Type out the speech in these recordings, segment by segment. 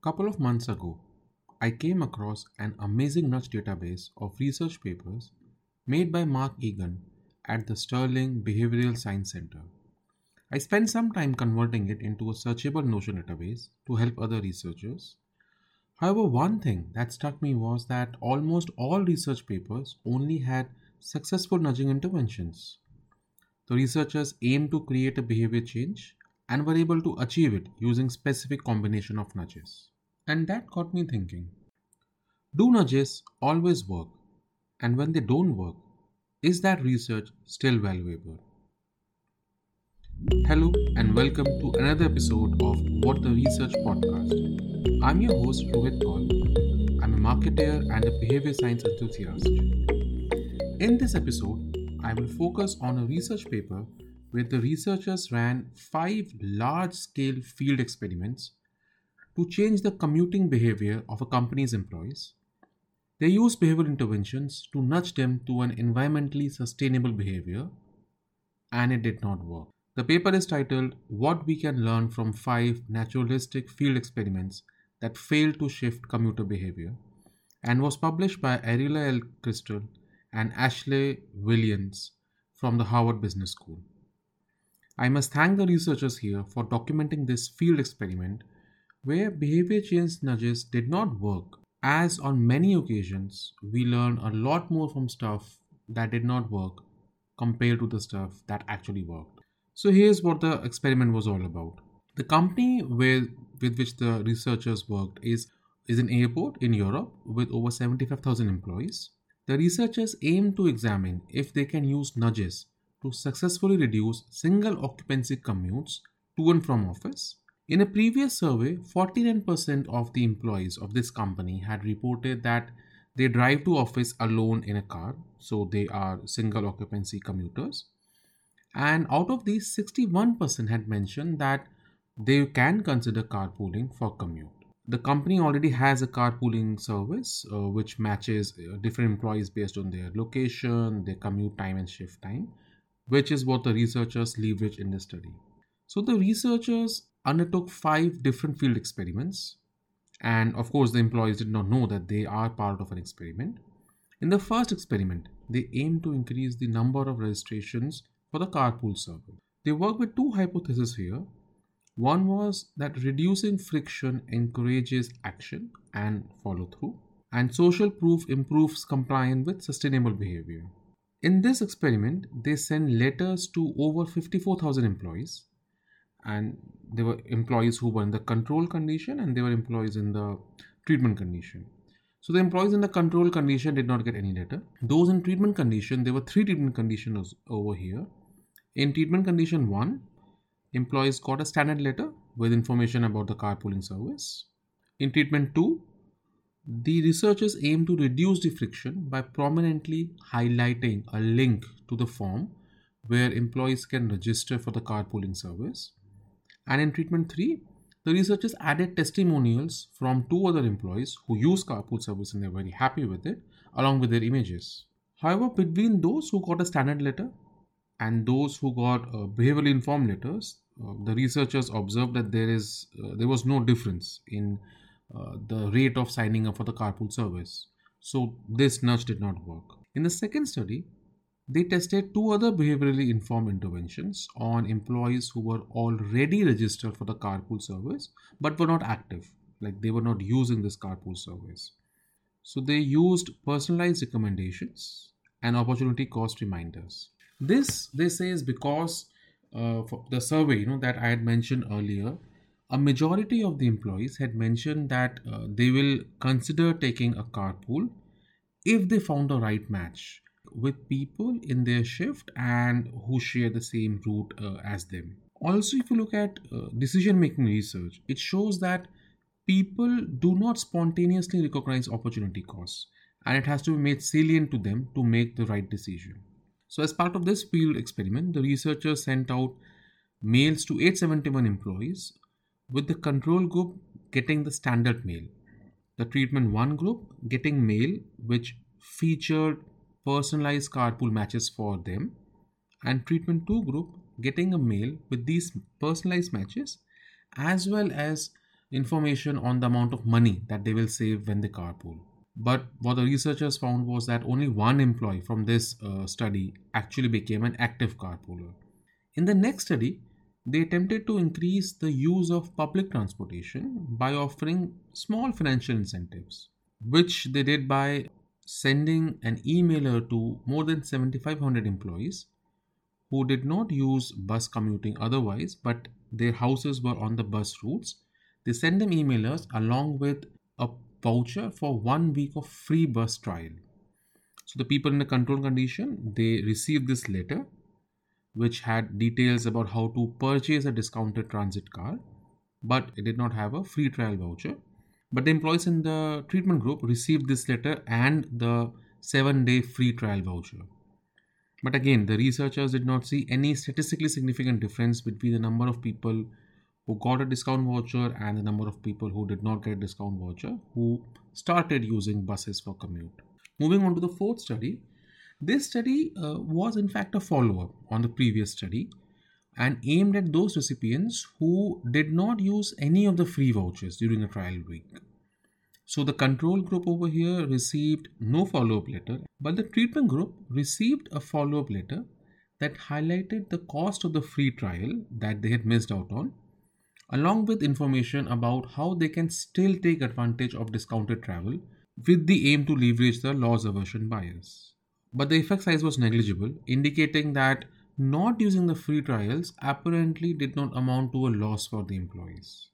couple of months ago, I came across an amazing nudge database of research papers made by Mark Egan at the Stirling Behavioral Science Center. I spent some time converting it into a searchable Notion database to help other researchers. However, one thing that struck me was that almost all research papers only had successful nudging interventions. The researchers aimed to create a behavior change and were able to achieve it using specific combination of nudges. And that got me thinking. Do nudges always work? And when they don't work, is that research still valuable? Hello and welcome to another episode of What the Research podcast. I'm your host Rohit Kaul. I'm a marketer and a behavior science enthusiast. In this episode, I will focus on a research paper where the researchers ran five large scale field experiments to change the commuting behavior of a company's employees. They used behavioral interventions to nudge them to an environmentally sustainable behavior, and it did not work. The paper is titled What We Can Learn from Five Naturalistic Field Experiments That Failed to Shift Commuter Behavior and was published by Ariella L. Kristal and Ashley Whillans from the Harvard Business School. I must thank the researchers here for documenting this field experiment where behavior change nudges did not work, as on many occasions we learn a lot more from stuff that did not work compared to the stuff that actually worked. So here's what the experiment was all about. The company with, with which the researchers worked is, is an airport in Europe with over 75,000 employees. The researchers aim to examine if they can use nudges to successfully reduce single occupancy commutes to and from office. In a previous survey, 49% of the employees of this company had reported that they drive to office alone in a car, so they are single occupancy commuters. And out of these, 61% had mentioned that they can consider carpooling for commute. The company already has a carpooling service uh, which matches uh, different employees based on their location, their commute time, and shift time which is what the researchers leveraged in the study. So the researchers undertook five different field experiments, and of course, the employees did not know that they are part of an experiment. In the first experiment, they aimed to increase the number of registrations for the carpool survey. They worked with two hypotheses here. One was that reducing friction encourages action and follow through, and social proof improves compliance with sustainable behavior. In this experiment, they sent letters to over 54,000 employees, and there were employees who were in the control condition and there were employees in the treatment condition. So the employees in the control condition did not get any letter. Those in treatment condition, there were three treatment conditions over here. In treatment condition one, employees got a standard letter with information about the carpooling service. In treatment two, the researchers aim to reduce the friction by prominently highlighting a link to the form where employees can register for the carpooling service. And in treatment 3, the researchers added testimonials from two other employees who use carpool service and they're very happy with it, along with their images. However, between those who got a standard letter and those who got uh, behaviorally informed letters, uh, the researchers observed that there is uh, there was no difference in uh, the rate of signing up for the carpool service. So this nudge did not work. In the second study, they tested two other behaviorally informed interventions on employees who were already registered for the carpool service but were not active, like they were not using this carpool service. So they used personalized recommendations and opportunity cost reminders. This they say is because uh, for the survey you know that I had mentioned earlier a majority of the employees had mentioned that uh, they will consider taking a carpool if they found a right match with people in their shift and who share the same route uh, as them. Also, if you look at uh, decision making research, it shows that people do not spontaneously recognize opportunity costs and it has to be made salient to them to make the right decision. So, as part of this field experiment, the researchers sent out mails to 871 employees with the control group getting the standard mail, the treatment 1 group getting mail which featured personalized carpool matches for them, and treatment 2 group getting a mail with these personalized matches as well as information on the amount of money that they will save when they carpool. But what the researchers found was that only one employee from this uh, study actually became an active carpooler. In the next study, they attempted to increase the use of public transportation by offering small financial incentives, which they did by sending an emailer to more than 7,500 employees who did not use bus commuting otherwise, but their houses were on the bus routes. They sent them emailers along with a voucher for one week of free bus trial. So the people in the control condition they received this letter, which had details about how to purchase a discounted transit card, but it did not have a free trial voucher. But the employees in the treatment group received this letter and the seven day free trial voucher. But again, the researchers did not see any statistically significant difference between the number of people who got a discount voucher and the number of people who did not get a discount voucher who started using buses for commute. Moving on to the fourth study, this study uh, was in fact a follow up on the previous study and aimed at those recipients who did not use any of the free vouchers during the trial week. So the control group over here received no follow up letter, but the treatment group received a follow up letter that highlighted the cost of the free trial that they had missed out on, along with information about how they can still take advantage of discounted travel with the aim to leverage the loss aversion bias. But the effect size was negligible, indicating that not using the free trials apparently did not amount to a loss for the employees.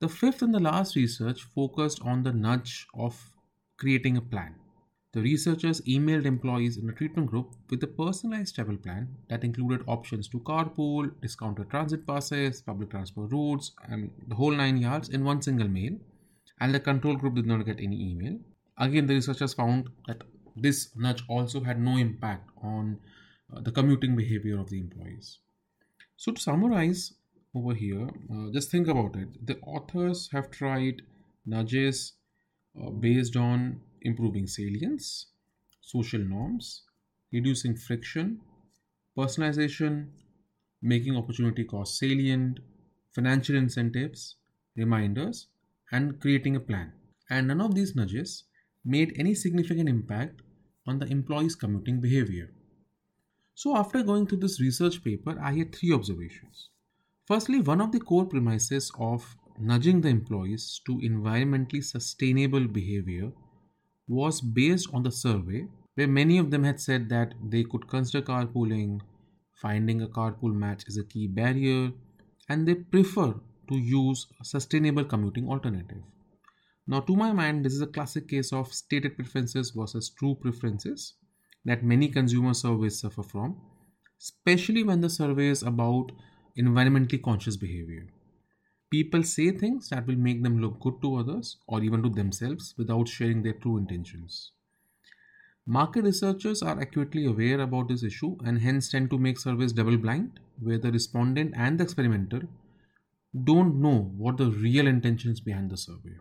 The fifth and the last research focused on the nudge of creating a plan. The researchers emailed employees in the treatment group with a personalized travel plan that included options to carpool, discounted transit passes, public transport routes, and the whole nine yards in one single mail. And the control group did not get any email. Again, the researchers found that this nudge also had no impact on uh, the commuting behavior of the employees. So, to summarize, over here, uh, just think about it. The authors have tried nudges uh, based on improving salience, social norms, reducing friction, personalization, making opportunity cost salient, financial incentives, reminders, and creating a plan. And none of these nudges made any significant impact on the employee's commuting behavior. So, after going through this research paper, I had three observations. Firstly, one of the core premises of nudging the employees to environmentally sustainable behavior was based on the survey, where many of them had said that they could consider carpooling, finding a carpool match is a key barrier, and they prefer to use a sustainable commuting alternative. Now, to my mind, this is a classic case of stated preferences versus true preferences that many consumer surveys suffer from, especially when the survey is about environmentally conscious behavior. People say things that will make them look good to others or even to themselves without sharing their true intentions. Market researchers are acutely aware about this issue and hence tend to make surveys double blind, where the respondent and the experimenter don't know what the real intentions behind the survey.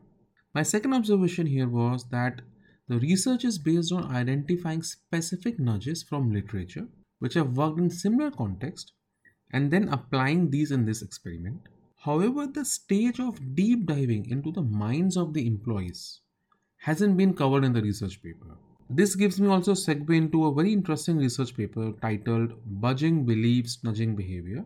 My second observation here was that the research is based on identifying specific nudges from literature which have worked in similar context and then applying these in this experiment. However, the stage of deep diving into the minds of the employees hasn't been covered in the research paper. This gives me also segue into a very interesting research paper titled Budging Beliefs Nudging Behavior,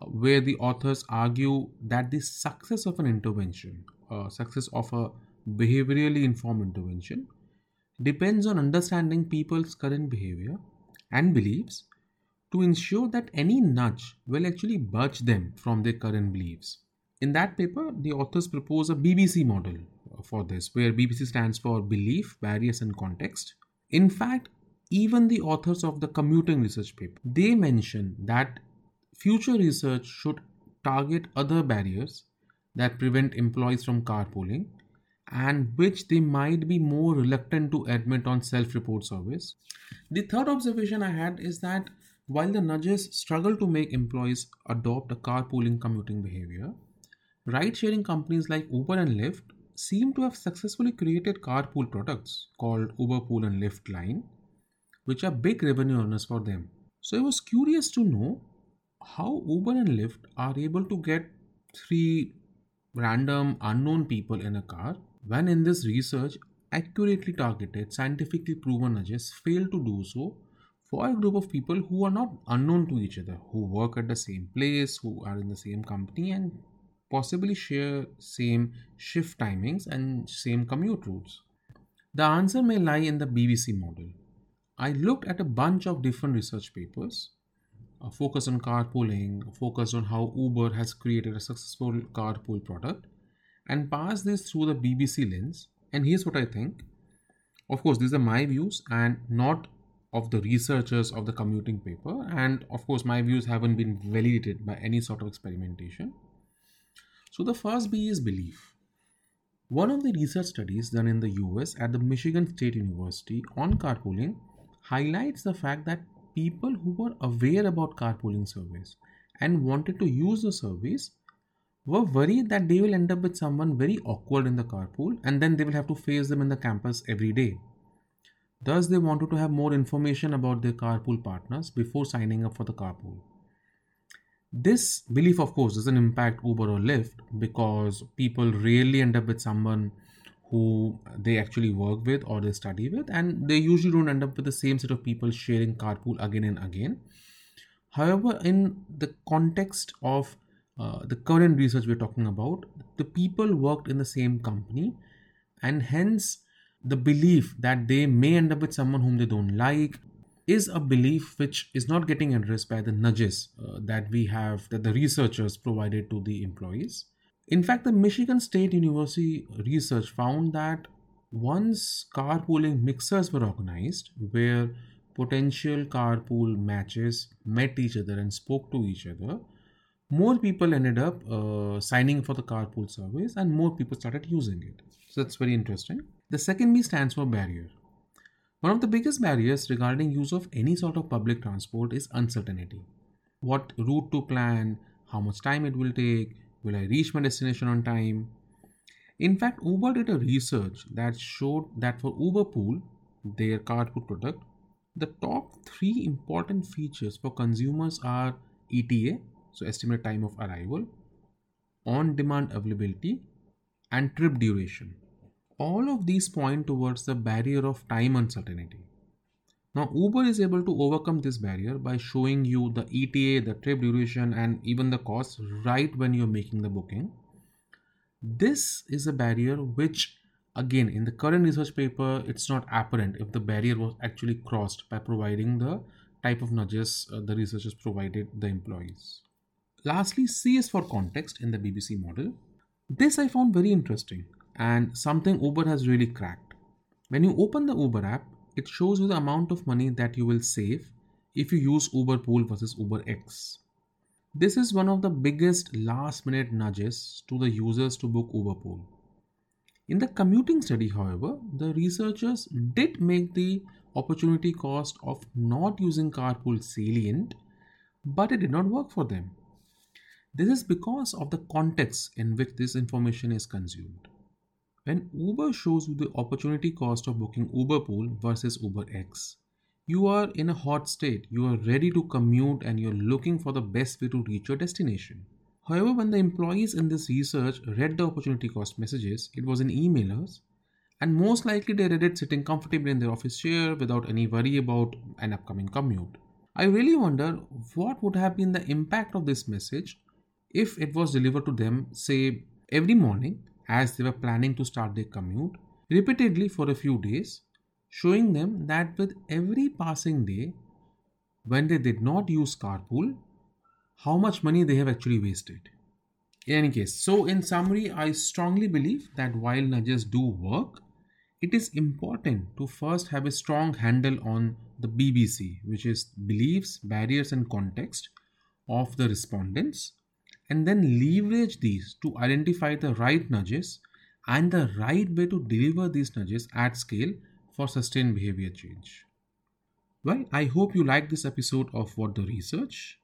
where the authors argue that the success of an intervention, uh, success of a behaviorally informed intervention, depends on understanding people's current behavior and beliefs to ensure that any nudge will actually budge them from their current beliefs. In that paper, the authors propose a BBC model for this, where BBC stands for belief, barriers, and context. In fact, even the authors of the commuting research paper they mention that future research should target other barriers that prevent employees from carpooling and which they might be more reluctant to admit on self-report service the third observation i had is that while the nudges struggle to make employees adopt a carpooling commuting behavior, ride sharing companies like Uber and Lyft seem to have successfully created carpool products called Uber Pool and Lyft Line, which are big revenue earners for them. So I was curious to know how Uber and Lyft are able to get three random unknown people in a car when in this research accurately targeted scientifically proven nudges fail to do so for a group of people who are not unknown to each other who work at the same place who are in the same company and possibly share same shift timings and same commute routes. The answer may lie in the bbc model. I looked at a bunch of different research papers focus on carpooling, focus on how Uber has created a successful carpool product, and pass this through the BBC lens. And here's what I think. Of course, these are my views and not of the researchers of the commuting paper. And of course, my views haven't been validated by any sort of experimentation. So, the first B is belief. One of the research studies done in the US at the Michigan State University on carpooling highlights the fact that people who were aware about carpooling service and wanted to use the service were worried that they will end up with someone very awkward in the carpool and then they will have to face them in the campus every day. Thus, they wanted to have more information about their carpool partners before signing up for the carpool. This belief, of course, doesn't impact Uber or Lyft because people rarely end up with someone who they actually work with or they study with and they usually don't end up with the same set of people sharing carpool again and again. However in the context of uh, the current research we're talking about the people worked in the same company and hence the belief that they may end up with someone whom they don't like is a belief which is not getting addressed by the nudges uh, that we have that the researchers provided to the employees in fact, the Michigan State University research found that once carpooling mixers were organized, where potential carpool matches met each other and spoke to each other, more people ended up uh, signing for the carpool service and more people started using it. So that's very interesting. The second B stands for barrier. One of the biggest barriers regarding use of any sort of public transport is uncertainty. What route to plan, how much time it will take, Will I reach my destination on time? In fact, Uber did a research that showed that for Uber Pool, their carpool product, the top three important features for consumers are ETA, so estimated time of arrival, on demand availability, and trip duration. All of these point towards the barrier of time uncertainty. Now, Uber is able to overcome this barrier by showing you the ETA, the trip duration, and even the cost right when you're making the booking. This is a barrier which, again, in the current research paper, it's not apparent if the barrier was actually crossed by providing the type of nudges uh, the researchers provided the employees. Lastly, C is for context in the BBC model. This I found very interesting and something Uber has really cracked. When you open the Uber app, it shows you the amount of money that you will save if you use Uber Pool versus Uber X. This is one of the biggest last minute nudges to the users to book Uber Pool. In the commuting study, however, the researchers did make the opportunity cost of not using carpool salient, but it did not work for them. This is because of the context in which this information is consumed. When Uber shows you the opportunity cost of booking Uber Pool versus Uber X, you are in a hot state, you are ready to commute and you're looking for the best way to reach your destination. However, when the employees in this research read the opportunity cost messages, it was in emailers, and most likely they read it sitting comfortably in their office chair without any worry about an upcoming commute. I really wonder what would have been the impact of this message if it was delivered to them, say, every morning as they were planning to start their commute repeatedly for a few days, showing them that with every passing day, when they did not use carpool, how much money they have actually wasted. In any case, so in summary, I strongly believe that while nudges do work, it is important to first have a strong handle on the BBC, which is beliefs, barriers, and context of the respondents and then leverage these to identify the right nudges and the right way to deliver these nudges at scale for sustained behavior change. Well, I hope you liked this episode of What the Research.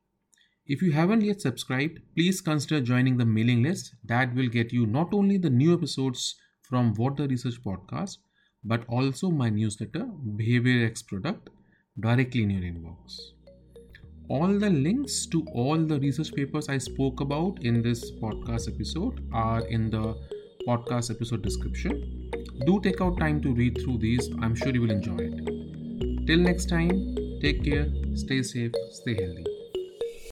If you haven't yet subscribed, please consider joining the mailing list that will get you not only the new episodes from What the Research podcast, but also my newsletter, Behavior X Product, directly in your inbox. All the links to all the research papers I spoke about in this podcast episode are in the podcast episode description. Do take out time to read through these, I'm sure you will enjoy it. Till next time, take care, stay safe, stay healthy.